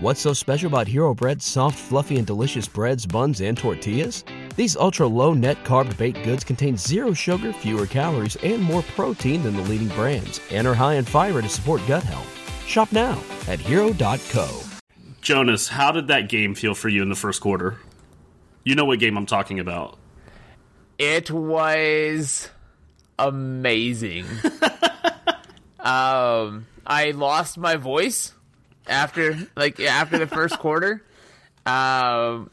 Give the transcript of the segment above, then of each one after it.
What's so special about Hero Bread's soft, fluffy, and delicious breads, buns, and tortillas? These ultra low net carb baked goods contain zero sugar, fewer calories, and more protein than the leading brands, and are high in fiber to support gut health. Shop now at hero.co. Jonas, how did that game feel for you in the first quarter? You know what game I'm talking about. It was amazing. um, I lost my voice after like after the first quarter, um,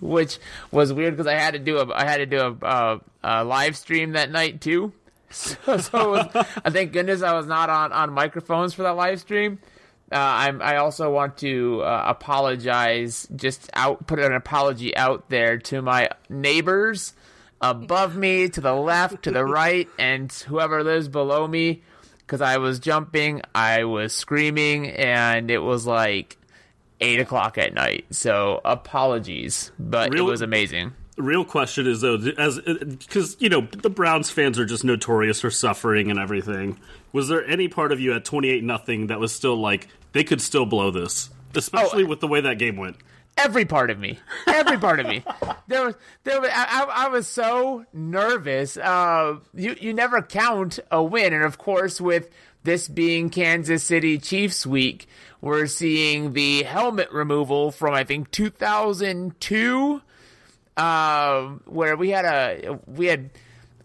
which was weird because I had to do a I had to do a, a, a live stream that night too. So, so was, I thank goodness I was not on on microphones for that live stream. Uh, I'm, I also want to uh, apologize, just out, put an apology out there to my neighbors above me, to the left, to the right, and whoever lives below me because I was jumping, I was screaming, and it was like eight o'clock at night. So apologies, but it was amazing. Real question is though, as uh, because you know the Browns fans are just notorious for suffering and everything. Was there any part of you at twenty eight nothing that was still like they could still blow this, oh, especially oh, with the way that game went? Every part of me, every part of me. There was, there was, I, I was so nervous. Uh, you, you never count a win, and of course, with this being Kansas City Chiefs week, we're seeing the helmet removal from I think 2002, uh, where we had a we had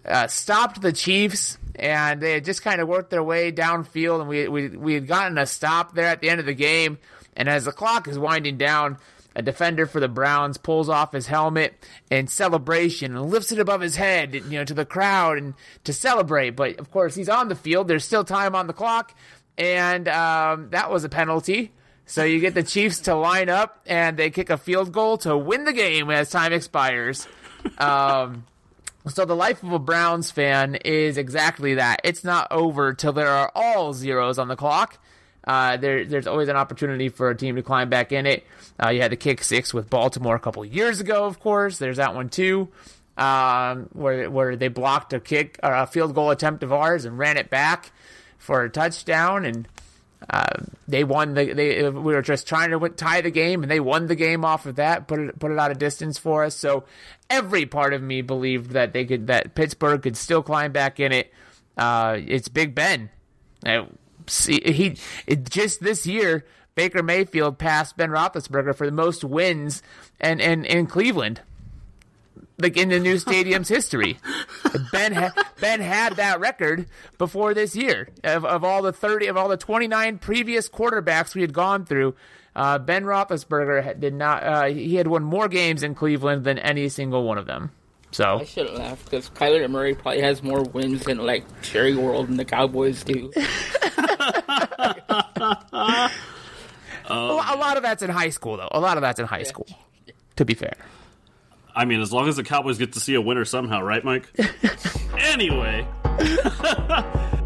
uh, stopped the Chiefs. And they had just kind of worked their way downfield, and we, we we had gotten a stop there at the end of the game. And as the clock is winding down, a defender for the Browns pulls off his helmet in celebration and lifts it above his head, you know, to the crowd and to celebrate. But of course, he's on the field. There's still time on the clock, and um, that was a penalty. So you get the Chiefs to line up and they kick a field goal to win the game as time expires. Um, so the life of a Browns fan is exactly that. It's not over till there are all zeros on the clock. Uh, there, there's always an opportunity for a team to climb back in it. Uh, you had the kick six with Baltimore a couple years ago, of course. There's that one too, um, where where they blocked a kick or a field goal attempt of ours and ran it back for a touchdown, and uh, they won the. They we were just trying to tie the game, and they won the game off of that. Put it put it out of distance for us. So every part of me believed that they could that Pittsburgh could still climb back in it. Uh, it's Big Ben. He it, just this year Baker Mayfield passed Ben Roethlisberger for the most wins and in, in, in Cleveland, like in the new stadium's history. Ben ha- Ben had that record before this year of, of all the thirty of all the twenty nine previous quarterbacks we had gone through. Uh, ben Roethlisberger did not. Uh, he had won more games in Cleveland than any single one of them. So I shouldn't laugh because Kyler Murray probably has more wins than like Jerry World and the Cowboys do. a lot of that's in high school, though. A lot of that's in high school. To be fair. I mean, as long as the Cowboys get to see a winner somehow, right, Mike? anyway.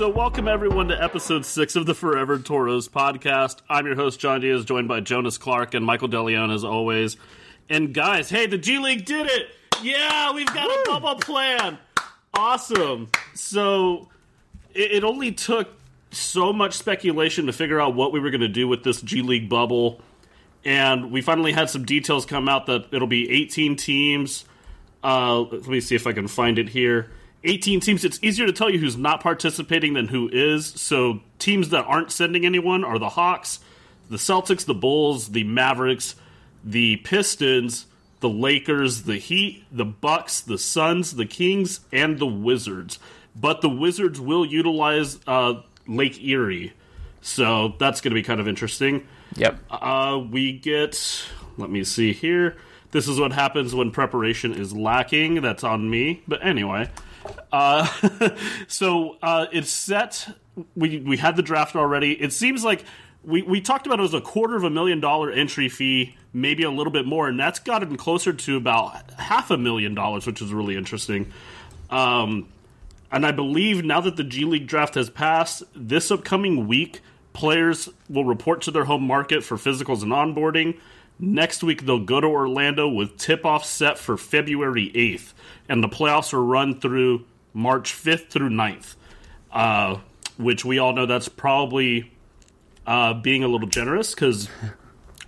So, welcome everyone to episode six of the Forever Toros podcast. I'm your host, John Diaz, joined by Jonas Clark and Michael DeLeon as always. And guys, hey, the G League did it! Yeah, we've got a bubble plan! Awesome. So, it, it only took so much speculation to figure out what we were going to do with this G League bubble. And we finally had some details come out that it'll be 18 teams. Uh, let me see if I can find it here. 18 teams, it's easier to tell you who's not participating than who is. So teams that aren't sending anyone are the Hawks, the Celtics, the Bulls, the Mavericks, the Pistons, the Lakers, the Heat, the Bucks, the Suns, the Kings, and the Wizards. But the Wizards will utilize uh, Lake Erie, so that's going to be kind of interesting. Yep. Uh, we get. Let me see here. This is what happens when preparation is lacking. That's on me. But anyway. Uh, so uh, it's set. We we had the draft already. It seems like we, we talked about it was a quarter of a million dollar entry fee, maybe a little bit more, and that's gotten closer to about half a million dollars, which is really interesting. Um, and I believe now that the G League draft has passed, this upcoming week, players will report to their home market for physicals and onboarding. Next week, they'll go to Orlando with tip off set for February 8th, and the playoffs are run through March 5th through 9th, uh, which we all know that's probably uh, being a little generous because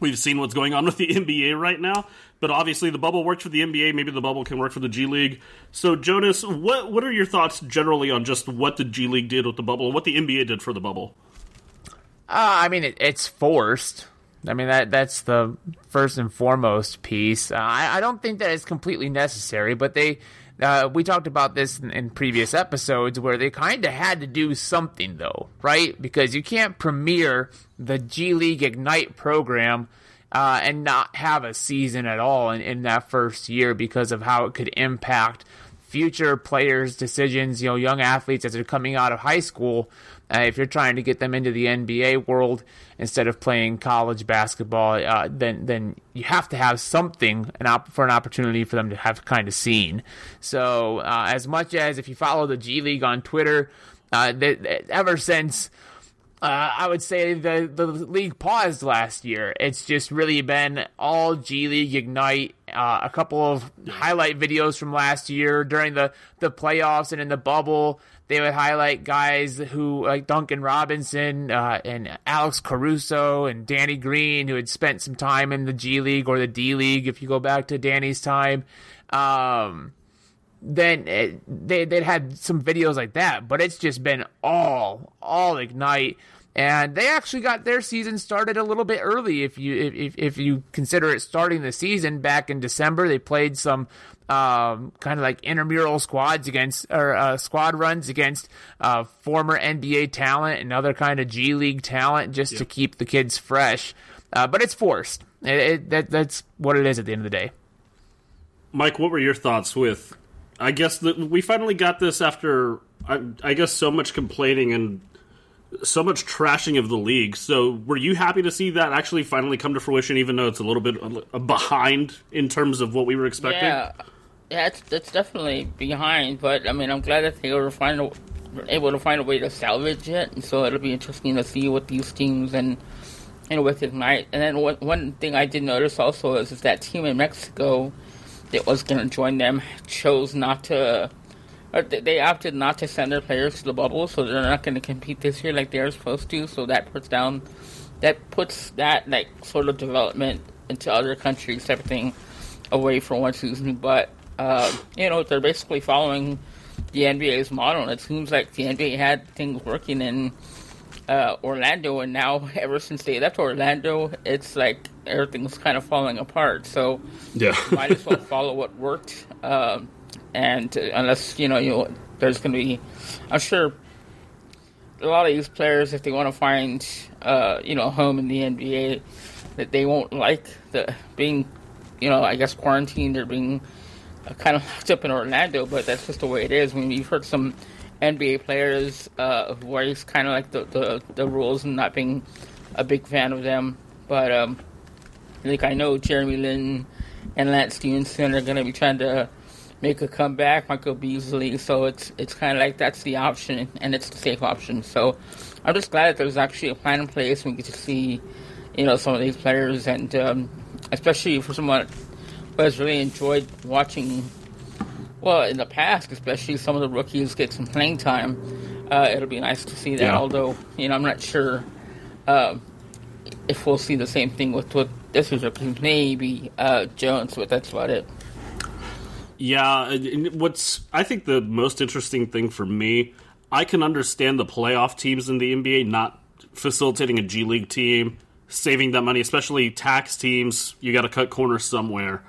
we've seen what's going on with the NBA right now. But obviously, the bubble worked for the NBA. Maybe the bubble can work for the G League. So, Jonas, what what are your thoughts generally on just what the G League did with the bubble and what the NBA did for the bubble? Uh, I mean, it, it's forced. I mean that that's the first and foremost piece. Uh, I, I don't think that it's completely necessary, but they uh, we talked about this in, in previous episodes where they kind of had to do something though, right? Because you can't premiere the G League Ignite program uh, and not have a season at all in, in that first year because of how it could impact future players' decisions. You know, young athletes as they're coming out of high school uh, if you're trying to get them into the NBA world instead of playing college basketball, uh, then then you have to have something an op- for an opportunity for them to have kind of seen. So uh, as much as if you follow the G League on Twitter, uh, they, they, ever since. Uh, I would say the the league paused last year. It's just really been all G League Ignite. Uh, a couple of highlight videos from last year during the the playoffs and in the bubble they would highlight guys who like Duncan Robinson uh, and Alex Caruso and Danny Green who had spent some time in the G League or the D League. If you go back to Danny's time, um, then it, they they had some videos like that. But it's just been all all ignite. And they actually got their season started a little bit early. If you if, if you consider it starting the season back in December, they played some um, kind of like intramural squads against or uh, squad runs against uh, former NBA talent and other kind of G League talent just yeah. to keep the kids fresh. Uh, but it's forced. It, it, that, that's what it is at the end of the day. Mike, what were your thoughts with? I guess that we finally got this after I, I guess so much complaining and so much trashing of the league. So, were you happy to see that actually finally come to fruition, even though it's a little bit behind in terms of what we were expecting? Yeah, yeah, it's, it's definitely behind, but I mean, I'm glad that they were find able to find a way to salvage it. And so it'll be interesting to see what these teams and and with Ignite. And then one, one thing I did notice also is, is that team in Mexico that was going to join them chose not to they opted not to send their players to the bubble, so they're not going to compete this year like they're supposed to. So that puts down, that puts that like sort of development into other countries, type of thing, away for one season. But uh, you know, they're basically following the NBA's model, and it seems like the NBA had things working in uh, Orlando, and now ever since they left Orlando, it's like everything's kind of falling apart. So yeah, might as well follow what worked. Um, and uh, unless you know, you there's going to be, I'm sure a lot of these players, if they want to find, uh, you know, a home in the NBA, that they won't like the being, you know, I guess quarantined or being uh, kind of locked up in Orlando. But that's just the way it is. I mean, you've heard some NBA players uh, voice kind of like the, the the rules and not being a big fan of them. But um, like I know Jeremy Lin and Lance Stephenson are going to be trying to make a comeback, Michael Beasley. So it's it's kind of like that's the option, and it's the safe option. So I'm just glad that there's actually a plan in place. And we get to see, you know, some of these players, and um, especially for someone who has really enjoyed watching. Well, in the past, especially some of the rookies get some playing time. Uh, it'll be nice to see that. Yeah. Although, you know, I'm not sure uh, if we'll see the same thing with with this was maybe uh, Jones, but that's about it. Yeah, what's I think the most interesting thing for me, I can understand the playoff teams in the NBA not facilitating a G League team, saving that money, especially tax teams. You got to cut corners somewhere.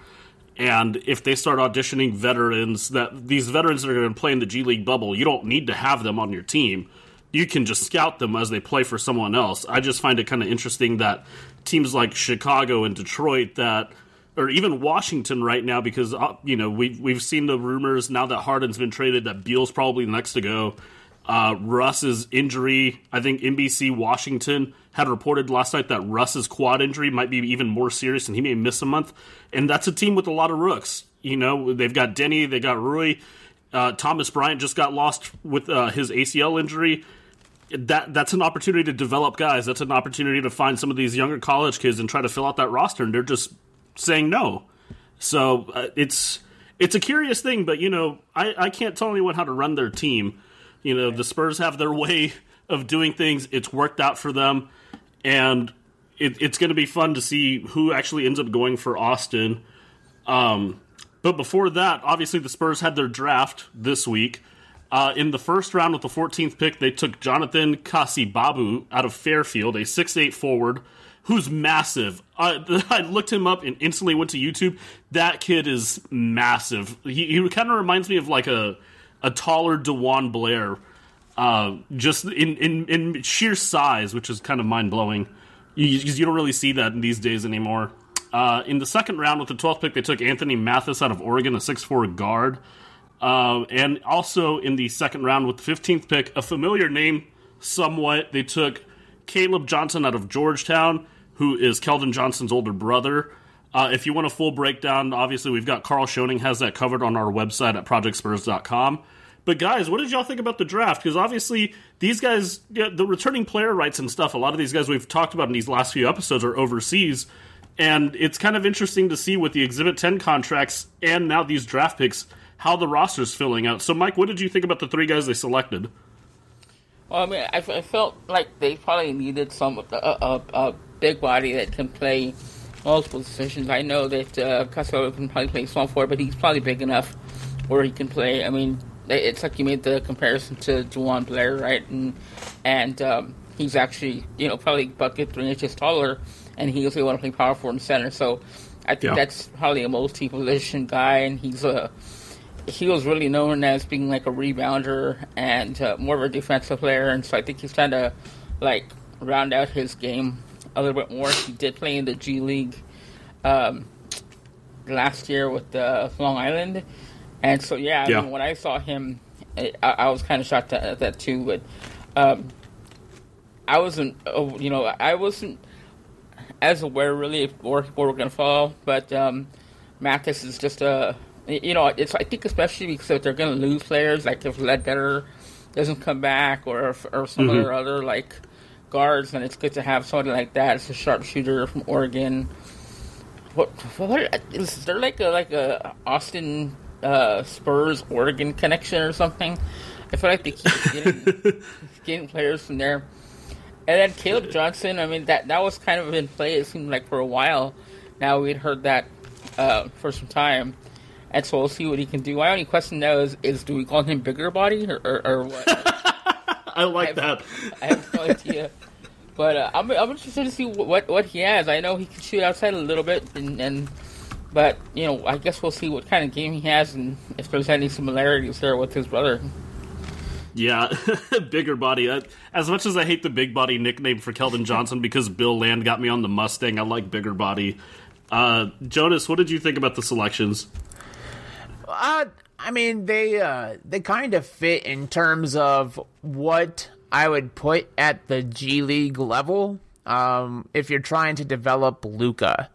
And if they start auditioning veterans, that these veterans that are going to play in the G League bubble, you don't need to have them on your team. You can just scout them as they play for someone else. I just find it kind of interesting that teams like Chicago and Detroit that or even Washington right now because uh, you know we've we've seen the rumors now that Harden's been traded that Beal's probably next to go. Uh, Russ's injury, I think NBC Washington had reported last night that Russ's quad injury might be even more serious and he may miss a month. And that's a team with a lot of rooks. You know, they've got Deni, they got Rui. Uh, Thomas Bryant just got lost with uh, his ACL injury. That that's an opportunity to develop guys. That's an opportunity to find some of these younger college kids and try to fill out that roster. And they're just saying no. So uh, it's it's a curious thing, but you know, I, I can't tell anyone how to run their team. You know, the Spurs have their way of doing things. It's worked out for them, and it, it's going to be fun to see who actually ends up going for Austin. Um, but before that, obviously the Spurs had their draft this week. Uh, in the first round with the 14th pick, they took Jonathan Kasibabu out of Fairfield, a 6'8 forward who's massive. I, I looked him up and instantly went to YouTube. That kid is massive. He, he kind of reminds me of like a a taller DeJuan Blair, uh, just in, in in sheer size, which is kind of mind blowing. You, you don't really see that in these days anymore. Uh, in the second round with the 12th pick, they took Anthony Mathis out of Oregon, a 6'4 guard. Uh, and also in the second round with the 15th pick, a familiar name somewhat, they took Caleb Johnson out of Georgetown who is Keldon Johnson's older brother. Uh, if you want a full breakdown, obviously we've got Carl Schoening has that covered on our website at projectspurs.com. But guys, what did y'all think about the draft? Because obviously these guys, the returning player rights and stuff, a lot of these guys we've talked about in these last few episodes are overseas. And it's kind of interesting to see with the Exhibit 10 contracts and now these draft picks how the roster's filling out. So, Mike, what did you think about the three guys they selected? Well, I mean, I, I felt like they probably needed some uh, uh, uh, big body that can play multiple positions. I know that uh, Castello can probably play small forward, but he's probably big enough where he can play. I mean, it's like you made the comparison to DeJuan Blair, right? And and um, he's actually you know probably bucket three inches taller, and he also want to play power forward and center. So I think yeah. that's probably a multi-position guy, and he's a he was really known as being like a rebounder and uh, more of a defensive player, and so I think he's trying to like round out his game a little bit more. He did play in the G League um, last year with uh, Long Island, and so yeah, I. Mean, when I saw him, I, I was kind of shocked at that too. But um, I wasn't, oh, you know, I wasn't as aware really if where people were going to fall. But um, Mathis is just a, you know, it's I think especially because if they're going to lose players, like if Ledbetter doesn't come back or or some mm-hmm. other other like guards, and it's good to have somebody like that. It's a sharpshooter from Oregon. What, what is there like a like a Austin uh, Spurs Oregon connection or something? I feel like they keep getting, getting players from there. And then Caleb Johnson, I mean that that was kind of in play. It seemed like for a while. Now we'd heard that uh, for some time, and so we'll see what he can do. My only question now is: is do we call him bigger body or, or, or what? I like I have, that. I have no idea. But uh, I'm, I'm interested to see what what he has. I know he can shoot outside a little bit, and, and but you know, I guess we'll see what kind of game he has, and if there's any similarities there with his brother. Yeah, bigger body. Uh, as much as I hate the big body nickname for Keldon Johnson because Bill Land got me on the Mustang, I like bigger body. Uh, Jonas, what did you think about the selections? Uh, I mean, they uh, they kind of fit in terms of what I would put at the G League level. Um, if you're trying to develop Luka.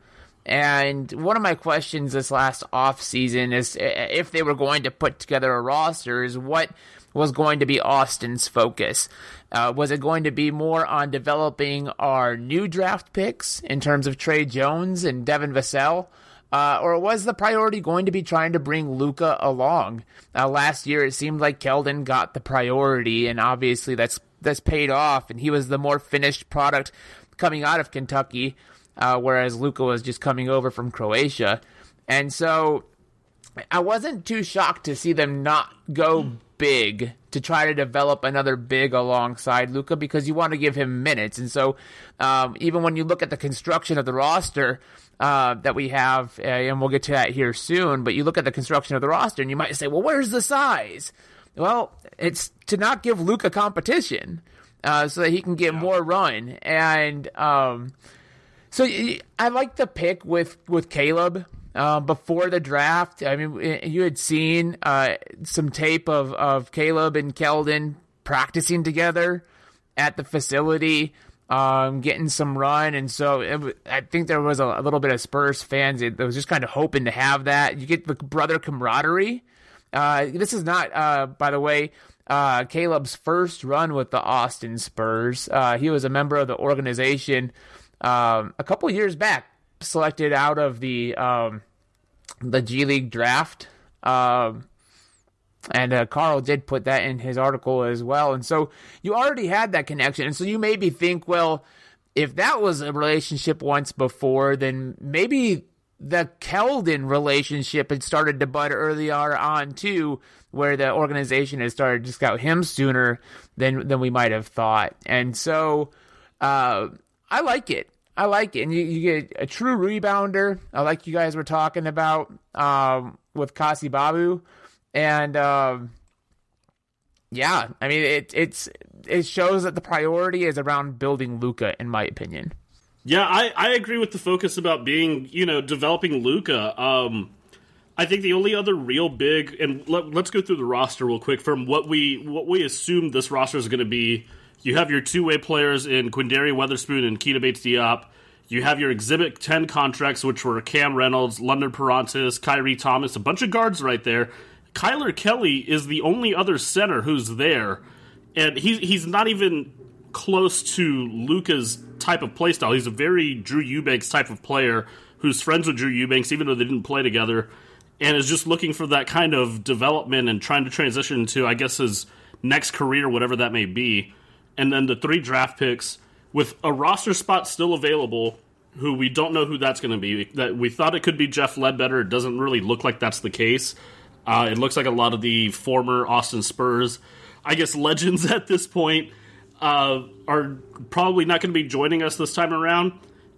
And one of my questions this last off season is if they were going to put together a roster, is what was going to be Austin's focus? Uh, was it going to be more on developing our new draft picks in terms of Tre Jones and Devin Vassell? Uh, or was the priority going to be trying to bring Luka along? Uh, last year, it seemed like Keldon got the priority, and obviously that's that's paid off, and he was the more finished product coming out of Kentucky, uh, whereas Luka was just coming over from Croatia, and so I wasn't too shocked to see them not go big to try to develop another big alongside Luka because you want to give him minutes, and so um, even when you look at the construction of the roster uh, that we have, uh, and we'll get to that here soon. But you look at the construction of the roster, and you might say, "Well, where's the size?" Well, it's to not give Luka competition, uh, so that he can get yeah. more run. And um, so I like the pick with with Caleb. Uh, before the draft, I mean, you had seen uh, some tape of, of Caleb and Keldon practicing together at the facility, um, getting some run, and so it, I think there was a, a, little bit of Spurs fans that was just kind of hoping to have that. You get the brother camaraderie. Uh, this is not, uh, by the way, uh, Caleb's first run with the Austin Spurs. Uh, he was a member of the organization um, a couple years back, selected out of the um, the G League draft. Um, and uh, Carl did put that in his article as well. And so you already had that connection. And so you maybe think, well, if that was a relationship once before, then maybe the Keldon relationship had started to bud earlier on too, where the organization had started to scout him sooner than than we might have thought. And so uh, I like it. I like it. And you, you, get a true rebounder. Like you guys were talking about um, with Kasibabu. And um, yeah, I mean it it's it shows that the priority is around building Luka, in my opinion. Yeah, I, I agree with the focus about being, you know, developing Luka. Um, I think the only other real big, and let, us go through the roster real quick from what we what we assume this roster is going to be. You have your two way players in Quinndary Weatherspoon and Keita Bates Diop. You have your Exhibit 10 contracts, which were Cam Reynolds, London Perrantes, Khyri Thomas, a bunch of guards right there. Kyler Kelly is the only other center who's there, and he's he's not even close to Luka's type of playstyle. He's a very Drew Eubanks type of player who's friends with Drew Eubanks, even though they didn't play together, and is just looking for that kind of development and trying to transition to, I guess, his next career, whatever that may be. And then the three draft picks with a roster spot still available, who we don't know who that's going to be. That we thought it could be Jeff Ledbetter. It doesn't really look like that's the case. Uh, it looks like a lot of the former Austin Spurs, I guess, legends at this point uh, are probably not going to be joining us this time around.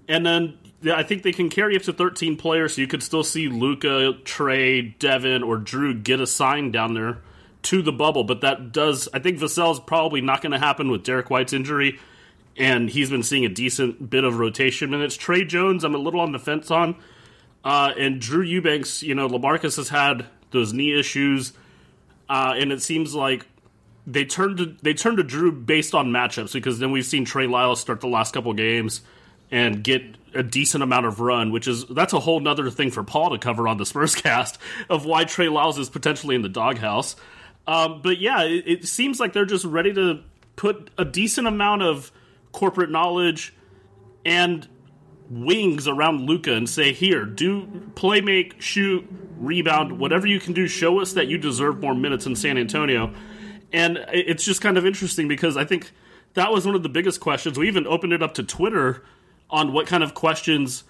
And then I think they can carry up to 13 players, so you could still see Luka, Tre, Devin, or Drew get assigned down there to the bubble. But that does, I think Vassell's probably not going to happen with Derrick White's injury, and he's been seeing a decent bit of rotation minutes. Tre Jones, I'm a little on the fence on. Uh, and Drew Eubanks, you know, Lamarcus has had those knee issues, uh, and it seems like they turned to they turned to Drew based on matchups because then we've seen Trey Lyles start the last couple games and get a decent amount of run, which is that's a whole nother thing for Paul to cover on the Spurs cast of why Trey Lyles is potentially in the doghouse. Um, but yeah, it, it seems like they're just ready to put a decent amount of corporate knowledge and wings around Luka and say, "Here, do play, make, shoot, rebound, whatever you can do. Show us that you deserve more minutes in San Antonio." And it's just kind of interesting because I think that was one of the biggest questions. We even opened it up to Twitter on what kind of questions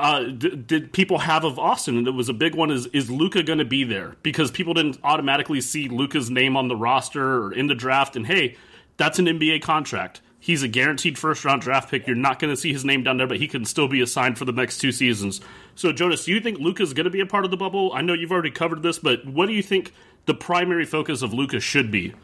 uh, d- did people have of Austin, and it was a big one. Is is Luka going to be there? Because people didn't automatically see Luka's name on the roster or in the draft, and hey, that's an NBA contract. He's a guaranteed first round draft pick. You're not going to see his name down there, but he can still be assigned for the next two seasons. So, Jonas, do you think Luka's going to be a part of the bubble? I know you've already covered this, but what do you think the primary focus of Luka should be?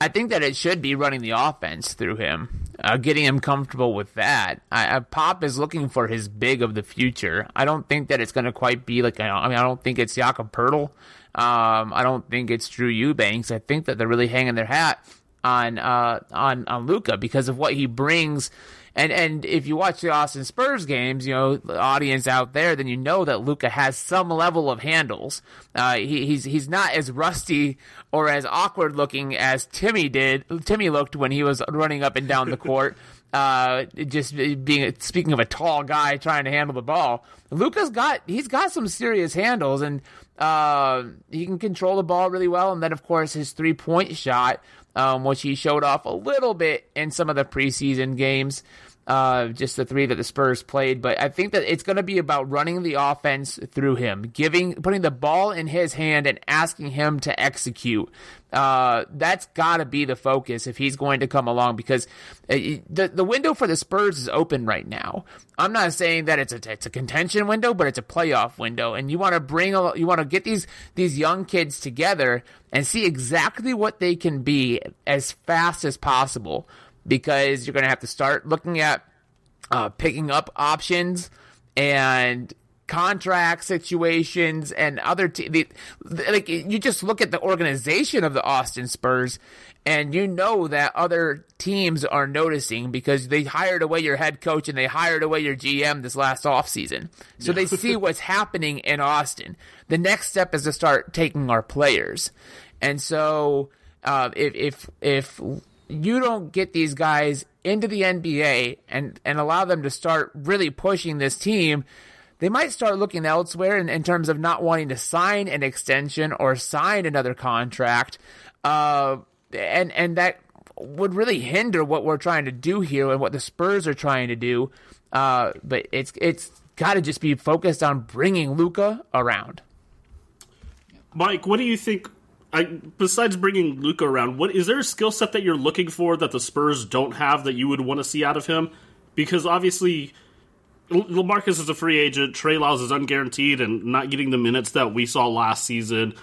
I think that it should be running the offense through him, uh, getting him comfortable with that. I, Pop is looking for his big of the future. I don't think that it's going to quite be like. I mean, I don't think it's Jakob Poeltl. Um, I don't think it's Drew Eubanks. I think that they're really hanging their hat on uh, on on Luka because of what he brings and and if you watch the Austin Spurs games, you know the audience out there, then you know that Luka has some level of handles. Uh, he, he's he's not as rusty or as awkward looking as Timmy did. Timmy looked when he was running up and down the court. uh, just being speaking of a tall guy trying to handle the ball, Luka's got he's got some serious handles and uh, he can control the ball really well. And then of course his three point shot, um, which he showed off a little bit in some of the preseason games uh, just the three that the Spurs played. But I think that it's going to be about running the offense through him, giving, putting the ball in his hand and asking him to execute. Uh, that's got to be the focus if he's going to come along because uh, the the window for the Spurs is open right now. I'm not saying that it's a it's a contention window, but it's a playoff window, and you want to bring a, you want to get these these young kids together and see exactly what they can be as fast as possible because you're going to have to start looking at uh, picking up options and contract situations and other te- the, like you just look at the organization of the Austin Spurs and you know that other teams are noticing because they hired away your head coach and they hired away your GM this last offseason. So they see what's happening in Austin. The next step is to start taking our players. And so uh, if if if you don't get these guys into the NBA and and allow them to start really pushing this team, they might start looking elsewhere in, in terms of not wanting to sign an extension or sign another contract. Uh, and and that would really hinder what we're trying to do here and what the Spurs are trying to do. Uh, but it's it's got to just be focused on bringing Luka around. Mike, what do you think? I, besides bringing Luka around, what is there a skill set that you're looking for that the Spurs don't have that you would want to see out of him? Because obviously, Lamarcus is a free agent. Trey Lyles is unguaranteed and not getting the minutes that we saw last season.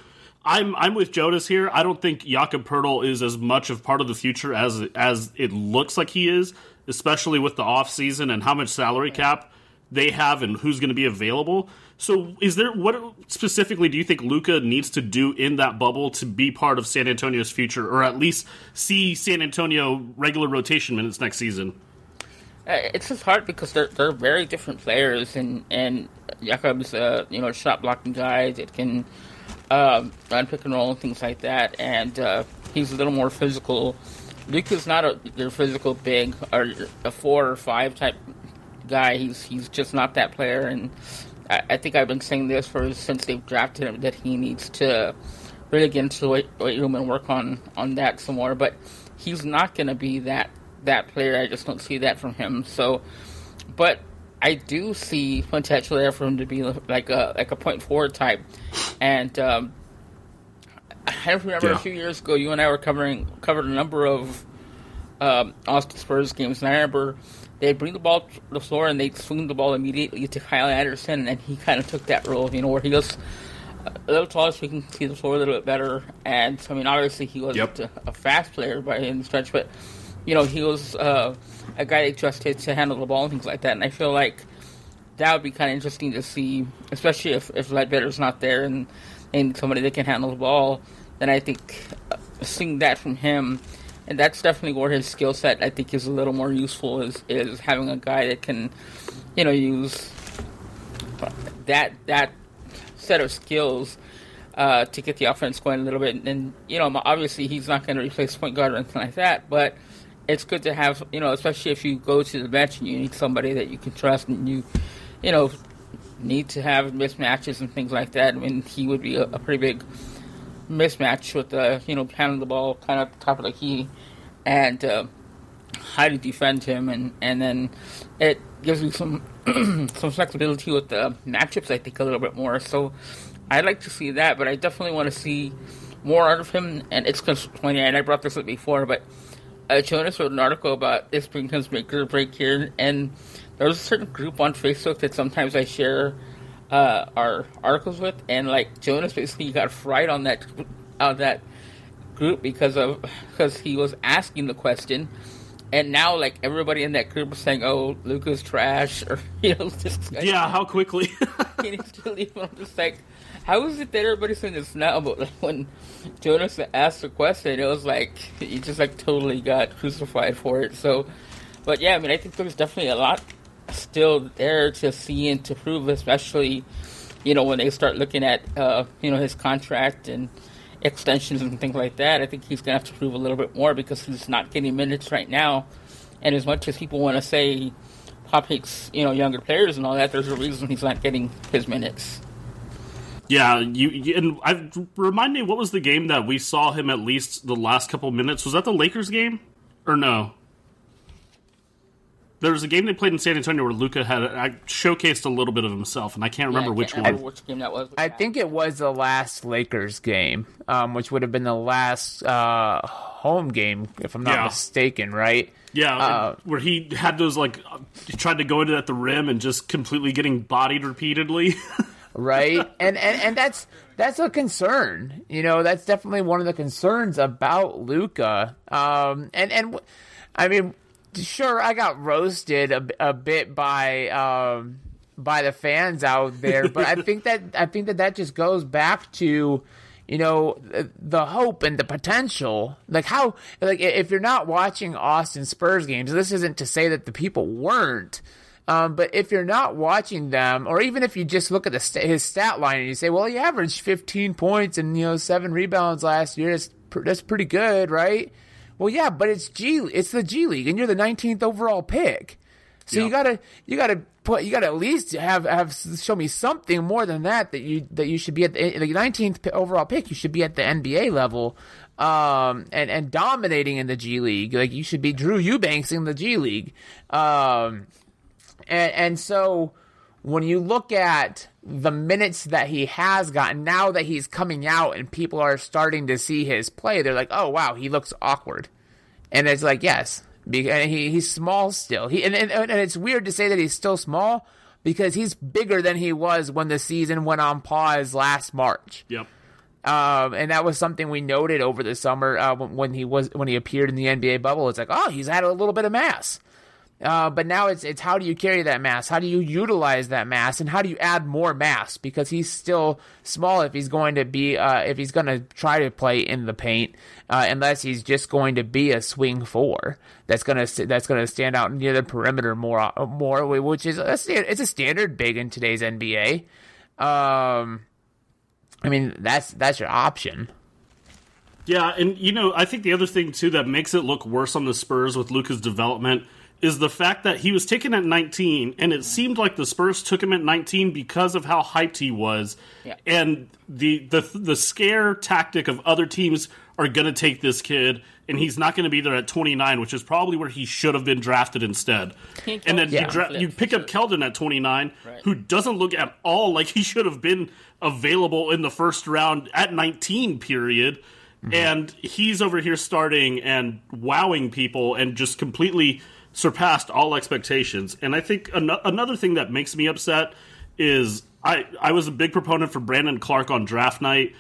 I'm I'm with Jonas here. I don't think Jakob Poeltl is as much of part of the future as as it looks like he is, especially with the off season and how much salary cap they have and who's going to be available. So, is there what specifically do you think Luka needs to do in that bubble to be part of San Antonio's future, or at least see San Antonio regular rotation minutes next season? Uh, it's just hard because they're they're very different players, and and Jakob's uh, you know shot blocking guy that can um, run pick and roll and things like that, and uh, he's a little more physical. Luka's not a their physical big or a four or five type guy. He's he's just not that player, and I, I think I've been saying this for since they've drafted him that he needs to really get into the weight, weight room and work on on that some more. But he's not going to be that that player. I just don't see that from him. So, but I do see potential there for him to be like a like a point forward type. And um, I remember yeah. a few years ago, you and I were covering covered a number of um, Austin Spurs games, and I remember they'd bring the ball to the floor and they'd swing the ball immediately to Kyle Anderson, and he kind of took that role, you know, where he was a little taller so he can see the floor a little bit better. And I mean, obviously he wasn't yep. a, a, fast player by any stretch, but you know, he was uh, a guy that trusted to handle the ball and things like that. And I feel like that would be kind of interesting to see, especially if if Ledbetter's not there and and somebody that can handle the ball. Then I think uh, seeing that from him and that's definitely where his skill set I think is a little more useful is is having a guy that can, you know, use that that set of skills uh, to get the offense going a little bit. And you know, obviously he's not going to replace point guard or anything like that, but it's good to have you know, especially if you go to the bench and you need somebody that you can trust and you, you know, need to have mismatches and things like that. I mean, he would be a, a pretty big mismatch with the you know handling the ball kind of top of the key and uh, how to defend him, and and then it gives you some some flexibility with the matchups. I think a little bit more. So I'd like to see that, but I definitely want to see more out of him. And it's funny, and I brought this up before, but uh, Jonas wrote an article about this being make or break here, and there's a certain group on Facebook that sometimes I share uh, our articles with, and like Jonas basically got fried on that on that group because of because he was asking the question, and now like everybody in that group is saying, "Oh, Luka's trash," or you know, just yeah, how quickly he needs to leave. I'm just like, how is it that everybody's saying this now? But like, when Jonas asked the question, it was like he just like totally got crucified for it. So, but yeah, I mean, I think there's definitely a lot still there to see and to prove, especially you know when they start looking at uh, you know his contract and extensions and things like that. I think he's gonna have to prove a little bit more because he's not getting minutes right now. And as much as people want to say Pop hates you know younger players and all that, there's a reason he's not getting his minutes. Yeah, you and I remind me what was the game that we saw him at least the last couple minutes? Was that the Lakers game or no? There was a game they played in San Antonio where Luka had I showcased a little bit of himself, and I can't remember yeah, I can't which one. which game that was? I think it was the last Lakers game, um, which would have been the last uh, home game, if I'm not yeah. mistaken, right? Yeah, uh, where he had those like he tried to go into at the rim and just completely getting bodied repeatedly. right, and, and and that's that's a concern. You know, that's definitely one of the concerns about Luka. Um, and and I mean sure, I got roasted a, a bit by um, by the fans out there. But I think that I think that that just goes back to you know the hope and the potential like how like if you're not watching austin spurs games this isn't to say that the people weren't um, but if you're not watching them or even if you just look at the his stat line and you say well he averaged 15 points and you know seven rebounds last year that's, pr- that's pretty good right well yeah but it's g it's the g league and you're the 19th overall pick so you gotta you gotta put you gotta at least have have show me something more than that that you that you should be at the, the 19th overall pick. You should be at the NBA level, um, and and dominating in the G League. Like you should be Drew Eubanks in the G League, um, and and so when you look at the minutes that he has gotten now that he's coming out and people are starting to see his play, they're like, oh wow, he looks awkward. And it's like, yes, because he, he's small still. He and, and, and it's weird to say that he's still small because he's bigger than he was when the season went on pause last March. Yep. Um, and that was something we noted over the summer uh, when, when he was when he appeared in the NBA bubble. It's like, oh, he's had a little bit of mass. Uh, but now it's it's how do you carry that mass? How do you utilize that mass? And how do you add more mass? Because he's still small if he's going to be uh, if he's going to try to play in the paint, uh, unless he's just going to be a swing four that's gonna that's gonna stand out near the perimeter more more, which is a, it's a standard big in today's NBA. Um, I mean that's that's your option. Yeah, and you know, I think the other thing too that makes it look worse on the Spurs with Luka's development is the fact that he was taken at 19 and it seemed like the Spurs took him at 19 because of how hyped he was. Yeah. And the the the scare tactic of other teams are going to take this kid and he's not going to be there at 29, which is probably where he should have been drafted instead. Can't And then go- you, dra- you pick up Keldon at 29, Right. who doesn't look at all like he should have been available in the first round at 19 period mm-hmm. and he's over here starting and wowing people and just completely surpassed all expectations and i think an- another thing that makes me upset is i i was a big proponent for brandon clarke on draft night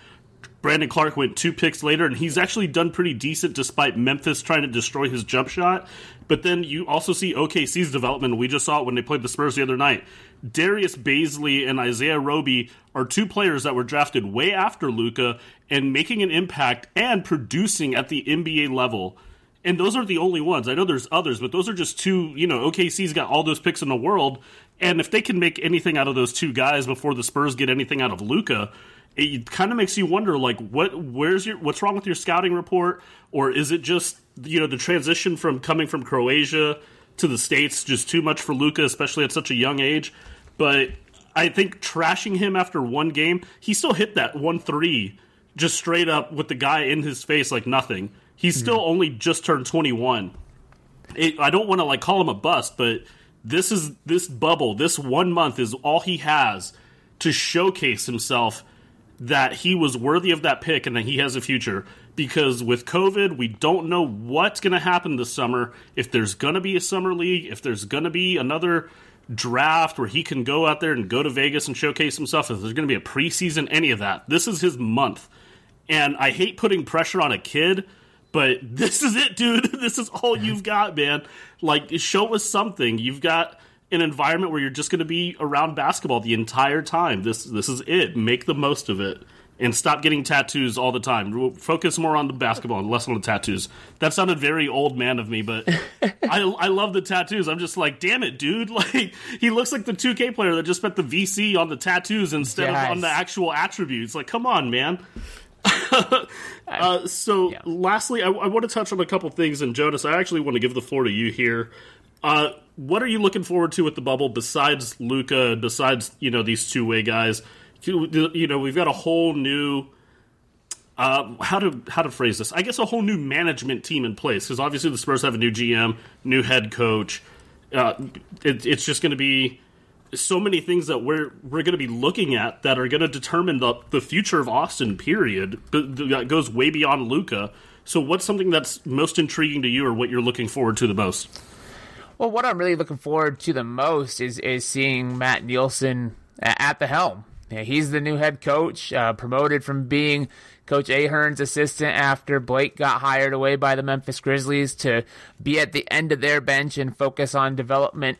Brandon Clarke went two picks later, and he's actually done pretty decent despite Memphis trying to destroy his jump shot. But then you also see OKC's development. We just saw it when they played the Spurs the other night. Darius Bazley and Isaiah Roby are two players that were drafted way after Luka and making an impact and producing at the NBA level. And those are the only ones. I know there's others, but those are just two. You know, OKC's got all those picks in the world, and if they can make anything out of those two guys before the Spurs get anything out of Luka, it kind of makes you wonder, like, what, where's your, what's wrong with your scouting report, or is it just, you know, the transition from coming from Croatia to the states just too much for Luka, especially at such a young age? But I think trashing him after one game, he still hit that one three just straight up with the guy in his face like nothing. He's hmm. still only just turned 21. It, I don't want to like call him a bust, but this is this bubble, this one month is all he has to showcase himself that he was worthy of that pick and that he has a future. Because with COVID, we don't know what's going to happen this summer. If there's going to be a summer league, if there's going to be another draft where he can go out there and go to Vegas and showcase himself, if there's going to be a preseason, any of that. This is his month. And I hate putting pressure on a kid, but this is it, dude. This is all you've got, man. Like, show us something. You've got an environment where you're just going to be around basketball the entire time. This this is it. Make the most of it. And stop getting tattoos all the time. Focus more on the basketball and less on the tattoos. That sounded very old man of me, but I, I love the tattoos. I'm just like, damn it, dude! Like he looks like the 2K player that just spent the VC on the tattoos instead Yes. of on the actual attributes. Like, come on, man. Uh, so, Yeah. lastly, I, I want to touch on a couple things. And Jonas, I actually want to give the floor to you here. Uh, what are you looking forward to with the bubble besides Luka? Besides, you know, these two way guys. You, know, we've got a whole new. Uh, how to how to phrase this? I guess a whole new management team in place because obviously the Spurs have a new GM, new head coach. Uh, it, it's just going to be so many things that we're we're going to be looking at that are going to determine the the future of Austin. Period. That goes way beyond Luka. So, what's something that's most intriguing to you, or what you're looking forward to the most? Well, what I'm really looking forward to the most is is seeing Matt Nielsen at the helm. He's the new head coach, uh, promoted from being Coach Ahearn's assistant after Blake got hired away by the Memphis Grizzlies to be at the end of their bench and focus on development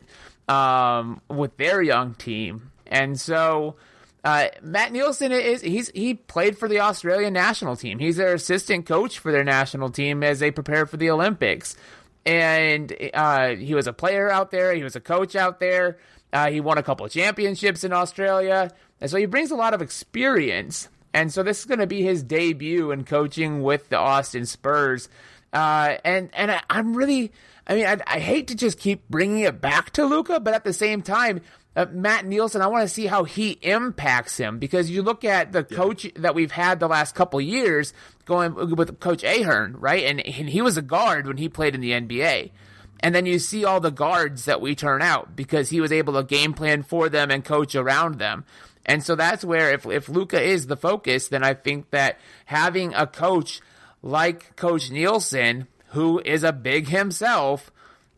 um, with their young team. And so uh, Matt Nielsen is he's he played for the Australian national team. He's their assistant coach for their national team as they prepare for the Olympics. And uh, he was a player out there. He was a coach out there. Uh, he won a couple of championships in Australia, and so he brings a lot of experience. And so this is going to be his debut in coaching with the Austin Spurs. Uh, and and I, I'm really I mean, I, I hate to just keep bringing it back to Luka, but at the same time, uh, Matt Nielsen, I want to see how he impacts him because you look at the yeah. coach that we've had the last couple years going with Coach Ahearn, right? And, and he was a guard when he played in the NBA. And then you see all the guards that we turn out because he was able to game plan for them and coach around them. And so that's where if if Luka is the focus, then I think that having a coach like Coach Nielsen who is a big himself,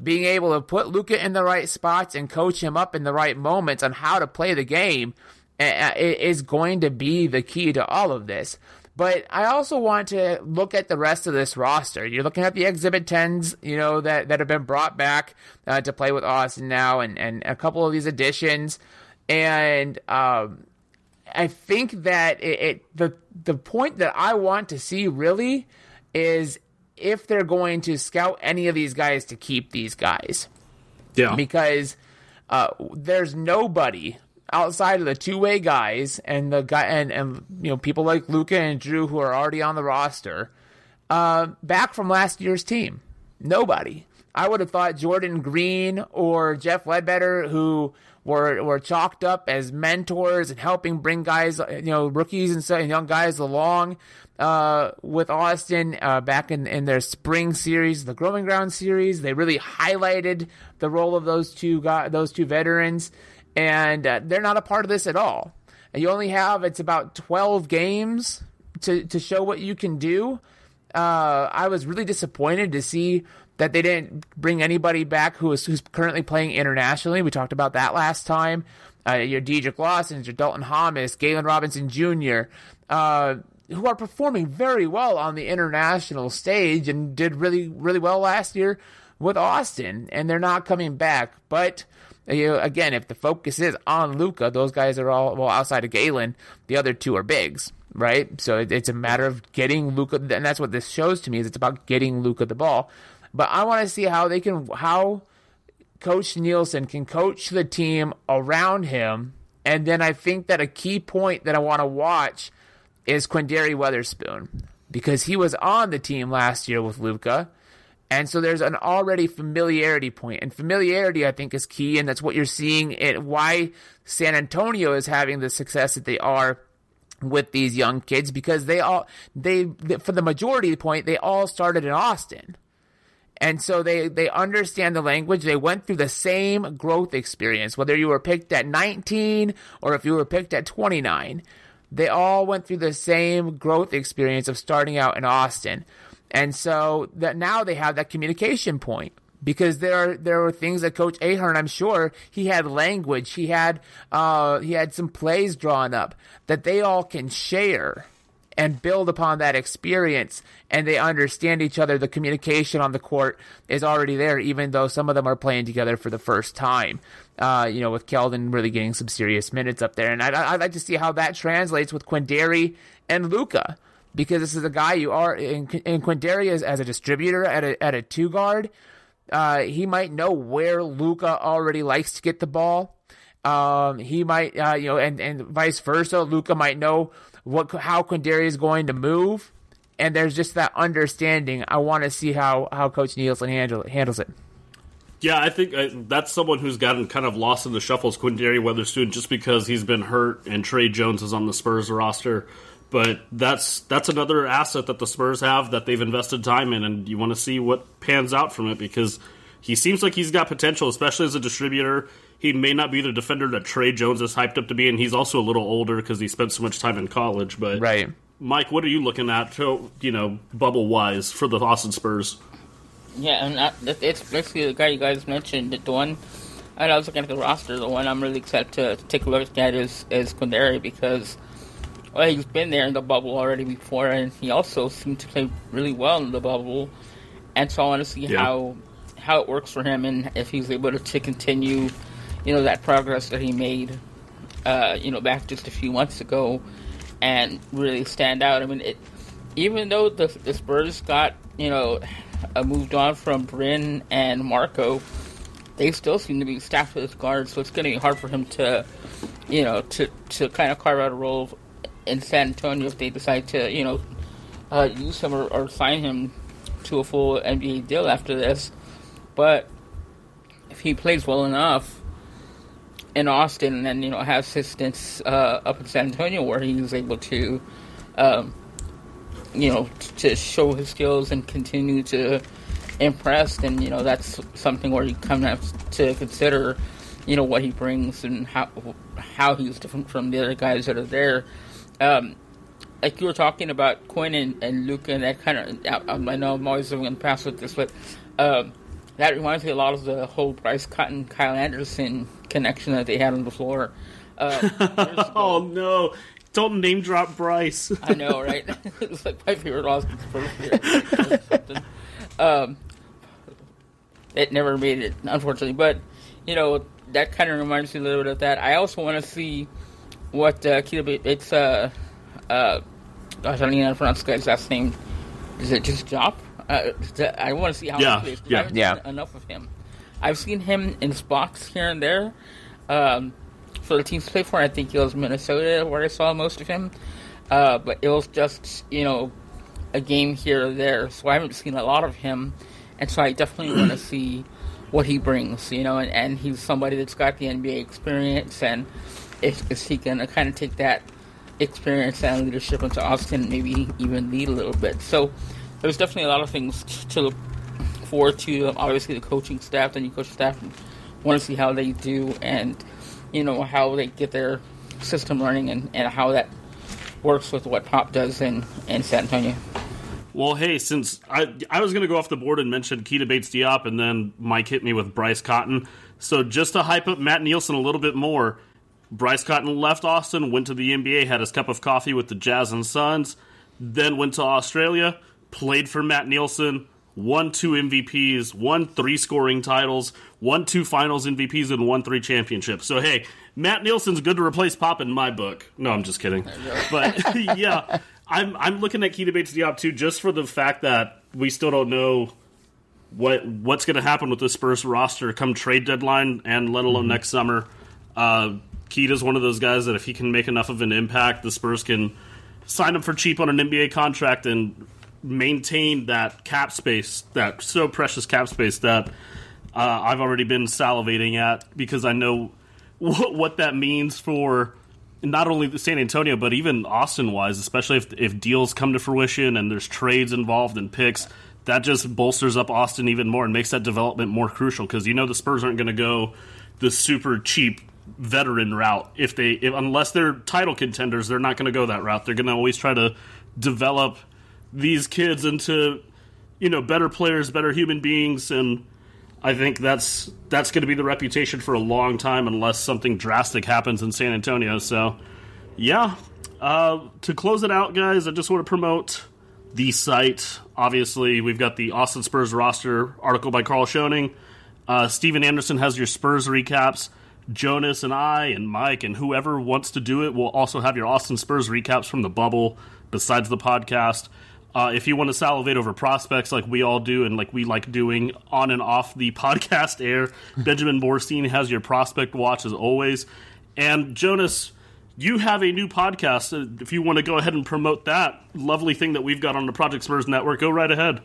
being able to put Luka in the right spots and coach him up in the right moments on how to play the game is going to be the key to all of this. But I also want to look at the rest of this roster. You're looking at the Exhibit 10s, you know, that, that have been brought back uh, to play with Austin now, and, and a couple of these additions. And um, I think that it, it the the point that I want to see really is if they're going to scout any of these guys to keep these guys. Yeah. Because uh, there's nobody outside of the two way guys and the guy and, and you know people like Luka and Drew who are already on the roster uh, back from last year's team. Nobody. I would have thought Jordan Green or Jeff Ledbetter, who were were chalked up as mentors and helping bring guys, you know, rookies and so young guys along uh, with Austin uh, back in, in their spring series, the Growing Ground series. They really highlighted the role of those two those two veterans, and uh, they're not a part of this at all. And you only have it's about twelve games to to show what you can do. Uh, I was really disappointed to see that they didn't bring anybody back who is who's currently playing internationally. We talked about that last time. Uh, your Dedric Lawson, your Dalton Thomas, Galen Robinson Jr., uh, who are performing very well on the international stage and did really, really well last year with Austin, and they're not coming back. But you know, again, if the focus is on Luka, those guys are all well outside of Galen. The other two are bigs, right? So it, it's a matter of getting Luka, and that's what this shows to me is it's about getting Luka the ball. But I want to see how they can how Coach Nielsen can coach the team around him. And then I think that a key point that I want to watch is Quinndary Weatherspoon because he was on the team last year with Luka. And so there's an already familiarity point, and familiarity I think is key, and that's what you're seeing. It why San Antonio is having the success that they are with these young kids because they all they for the majority point they all started in Austin. And so they, they understand the language. They went through the same growth experience, whether you were picked at 19 or if you were picked at 29. They all went through the same growth experience of starting out in Austin. And so that now they have that communication point because there are there were things that Coach Ahearn, I'm sure, he had language, he had uh, he had some plays drawn up that they all can share and build upon that experience and they understand each other. The communication on the court is already there, even though some of them are playing together for the first time. Uh, you know, with Keldon really getting some serious minutes up there. And I'd, I'd like to see how that translates with Quinndary and Luka Because this is a guy you are in, in Quinndary as, as a distributor at a at a two guard. Uh, he might know where Luka already likes to get the ball. Um, he might, uh, you know, and, and vice versa. Luka might know what how Quinndary is going to move, and there's just that understanding. I want to see how how Coach Nielsen handle, handles it. Yeah, I think uh, that's someone who's gotten kind of lost in the shuffles, Quinndary Weatherspoon, just because he's been hurt and Tre Jones is on the Spurs roster. But that's that's another asset that the Spurs have that they've invested time in, and you want to see what pans out from it because he seems like he's got potential, especially as a distributor he may not be the defender that Tre Jones is hyped up to be, and he's also a little older because he spent so much time in college. But right, Mike, what are you looking at, to, you know, bubble wise for the Austin Spurs? Yeah, and uh, that, it's basically the guy you guys mentioned. The one, and I was looking at the roster. The one I'm really excited to, to take a look at is is Quinndary because well, he's been there in the bubble already before, and he also seemed to play really well in the bubble. And so I want to see yeah. how how it works for him and if he's able to, to continue you know, that progress that he made, uh, you know, back just a few months ago, and really stand out. I mean, it, even though the, the Spurs got, you know, uh, moved on from Bryn and Marco, they still seem to be staffed with guards, so it's going to be hard for him to, you know, to, to kind of carve out a role in San Antonio if they decide to, you know, uh, use him or, or sign him to a full NBA deal after this. But if he plays well enough in Austin and then, you know, has assistance uh, up in San Antonio where he was able to, um, you know, t- to show his skills and continue to impress, And you know, that's something where you kind of have to consider, you know, what he brings and how how he's different from the other guys that are there. Um, like you were talking about Quinn and, and Luka, and that kind of, I, know I'm always going to pass with this, but um, that reminds me a lot of the whole Bryce Cotton, Kyle Anderson connection that they had on the floor. Uh, oh no! Don't name drop Bryce. I know, right? it's like my favorite Austin Spurs player. um, it never made it, unfortunately. But you know that kind of reminds me a little bit of that. I also want to see what uh, Keita. It's uh, uh, gosh, I don't even know how to pronounce the guy's last name. Is it just Jop? Uh, I want to see how yeah, he plays. Yeah, I haven't yeah. seen enough of him. I've seen him in spots here and there. Um, for the teams to play for, I think it was Minnesota where I saw most of him. Uh, but it was just you know a game here or there, so I haven't seen a lot of him, and so I definitely want to see what he brings. You know, and, and he's somebody that's got the NBA experience, and if, is he going to kind of take that experience and leadership into Austin, maybe even lead a little bit. So there's definitely a lot of things to look forward to. Obviously, the coaching staff, the new coaching staff, want to see how they do and you know how they get their system learning and, and how that works with what Pop does in, in San Antonio. Well, hey, since I I was going to go off the board and mention Keita Bates Diop, and then Mike hit me with Bryce Cotton. So just to hype up Matt Nielsen a little bit more, Bryce Cotton left Austin, went to the NBA, had his cup of coffee with the Jazz and Suns, then went to Australia, played for Matt Nielsen, won two MVPs, won three scoring titles, won two finals MVPs, and won three championships. So, hey, Matt Nielsen's good to replace Pop in my book. No, I'm just kidding. But, yeah, I'm, I'm looking at Keita Bates Diop, too, just for the fact that we still don't know what what's going to happen with the Spurs roster come trade deadline and let alone mm-hmm. next summer. Uh, Keita's one of those guys that if he can make enough of an impact, the Spurs can sign him for cheap on an NBA contract and maintain that cap space, that so precious cap space that uh, I've already been salivating at because I know what, what that means for not only San Antonio but even Austin wise, especially if if deals come to fruition and there's trades involved and picks. That just bolsters up Austin even more and makes that development more crucial because you know the Spurs aren't going to go the super cheap veteran route. If they, if, unless they're title contenders, they're not going to go that route. They're going to always try to develop these kids into, you know, better players, better human beings, and I think that's that's going to be the reputation for a long time, unless something drastic happens in San Antonio. So, yeah. Uh, to close it out, guys, I just want to promote the site. Obviously, we've got the Austin Spurs roster article by Carl Schoening. Uh, Steven Anderson has your Spurs recaps. Jonas and I and Mike and whoever wants to do it will also have your Austin Spurs recaps from the bubble besides the podcast. Uh, if you want to salivate over prospects like we all do and like we like doing on and off the podcast air, Benjamin Borstein has your prospect watch as always. And Jonas, you have a new podcast. If you want to go ahead and promote that lovely thing that we've got on the Project Spurs Network, go right ahead.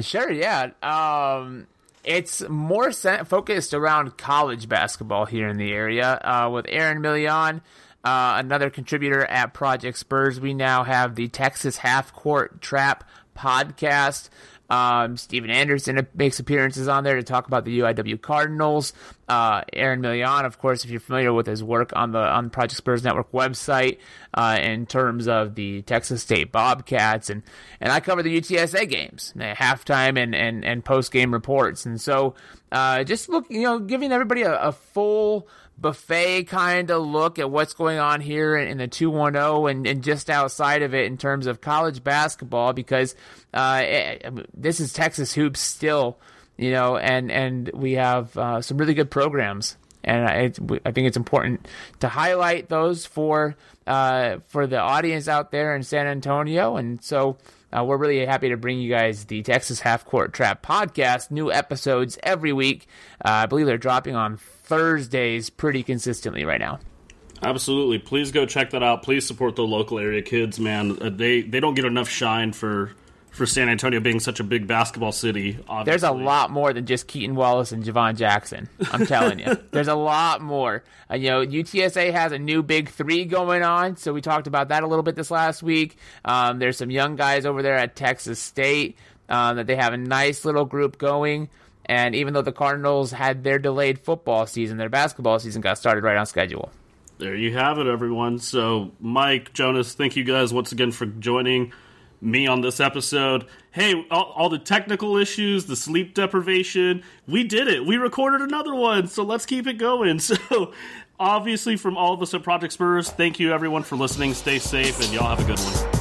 Sure, yeah. Um, it's more focused around college basketball here in the area uh, with Aaron Million. Uh, another contributor at Project Spurs. We now have the Texas Half Court Trap podcast. Um, Steven Anderson makes appearances on there to talk about the UIW Cardinals. Uh, Aaron Million, of course, if you're familiar with his work on the on Project Spurs Network website, uh, in terms of the Texas State Bobcats, and and I cover the UTSA games, halftime and and and post game reports, and so uh, just look, you know, giving everybody a, a full buffet kind of look at what's going on here in, in the 210 and, and just outside of it in terms of college basketball because uh, it, eh, this is Texas hoops still, you know, and, and we have uh, some really good programs and I think it's important to highlight those for uh, for the audience out there in San Antonio. And so uh, we're really happy to bring you guys the Texas Half Court Trap podcast. New episodes every week. Uh, I believe they're dropping on Thursdays pretty consistently right now. Absolutely. Please go check that out. Please support the local area kids, man. Uh, they they don't get enough shine for for San Antonio being such a big basketball city. Obviously. There's a lot more than just Keaton Wallace and Javon Jackson. I'm telling you, there's a lot more. Uh, you know, UTSA has a new big three going on, so we talked about that a little bit this last week. Um, there's some young guys over there at Texas State um, that they have a nice little group going. And even though the Cardinals had their delayed football season, their basketball season got started right on schedule. There you have it, everyone. So, Mike, Jonas, thank you guys once again for joining me on this episode. Hey, all, all, the technical issues, the sleep deprivation, we did it. We recorded another one, so let's keep it going. So, obviously, from all of us at Project Spurs, thank you everyone for listening. Stay safe, and y'all have a good one.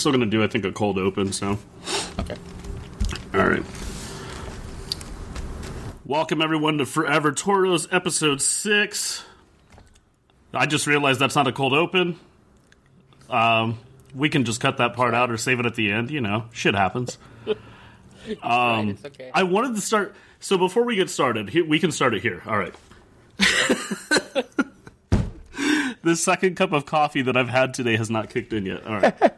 Still going to do, I think, a cold open, so. Okay. All right. Welcome, everyone, to Forever Toros episode 6. I just realized that's not a cold open. Um, we can just cut that part out or save it at the end. You know, shit happens. Um, okay. I wanted to start. So before we get started, we can start it here. All right. the second cup of coffee that I've had today has not kicked in yet. All right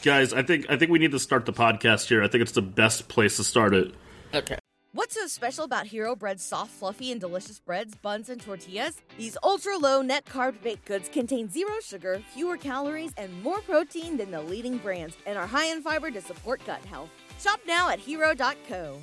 guys, I think I think we need to start the podcast here. I think it's the best place to start it. Okay. What's so special about Hero Bread's soft, fluffy, and delicious breads, buns, and tortillas? These ultra low net carb baked goods contain zero sugar, fewer calories, and more protein than the leading brands, and are high in fiber to support gut health. Shop now at hero.co.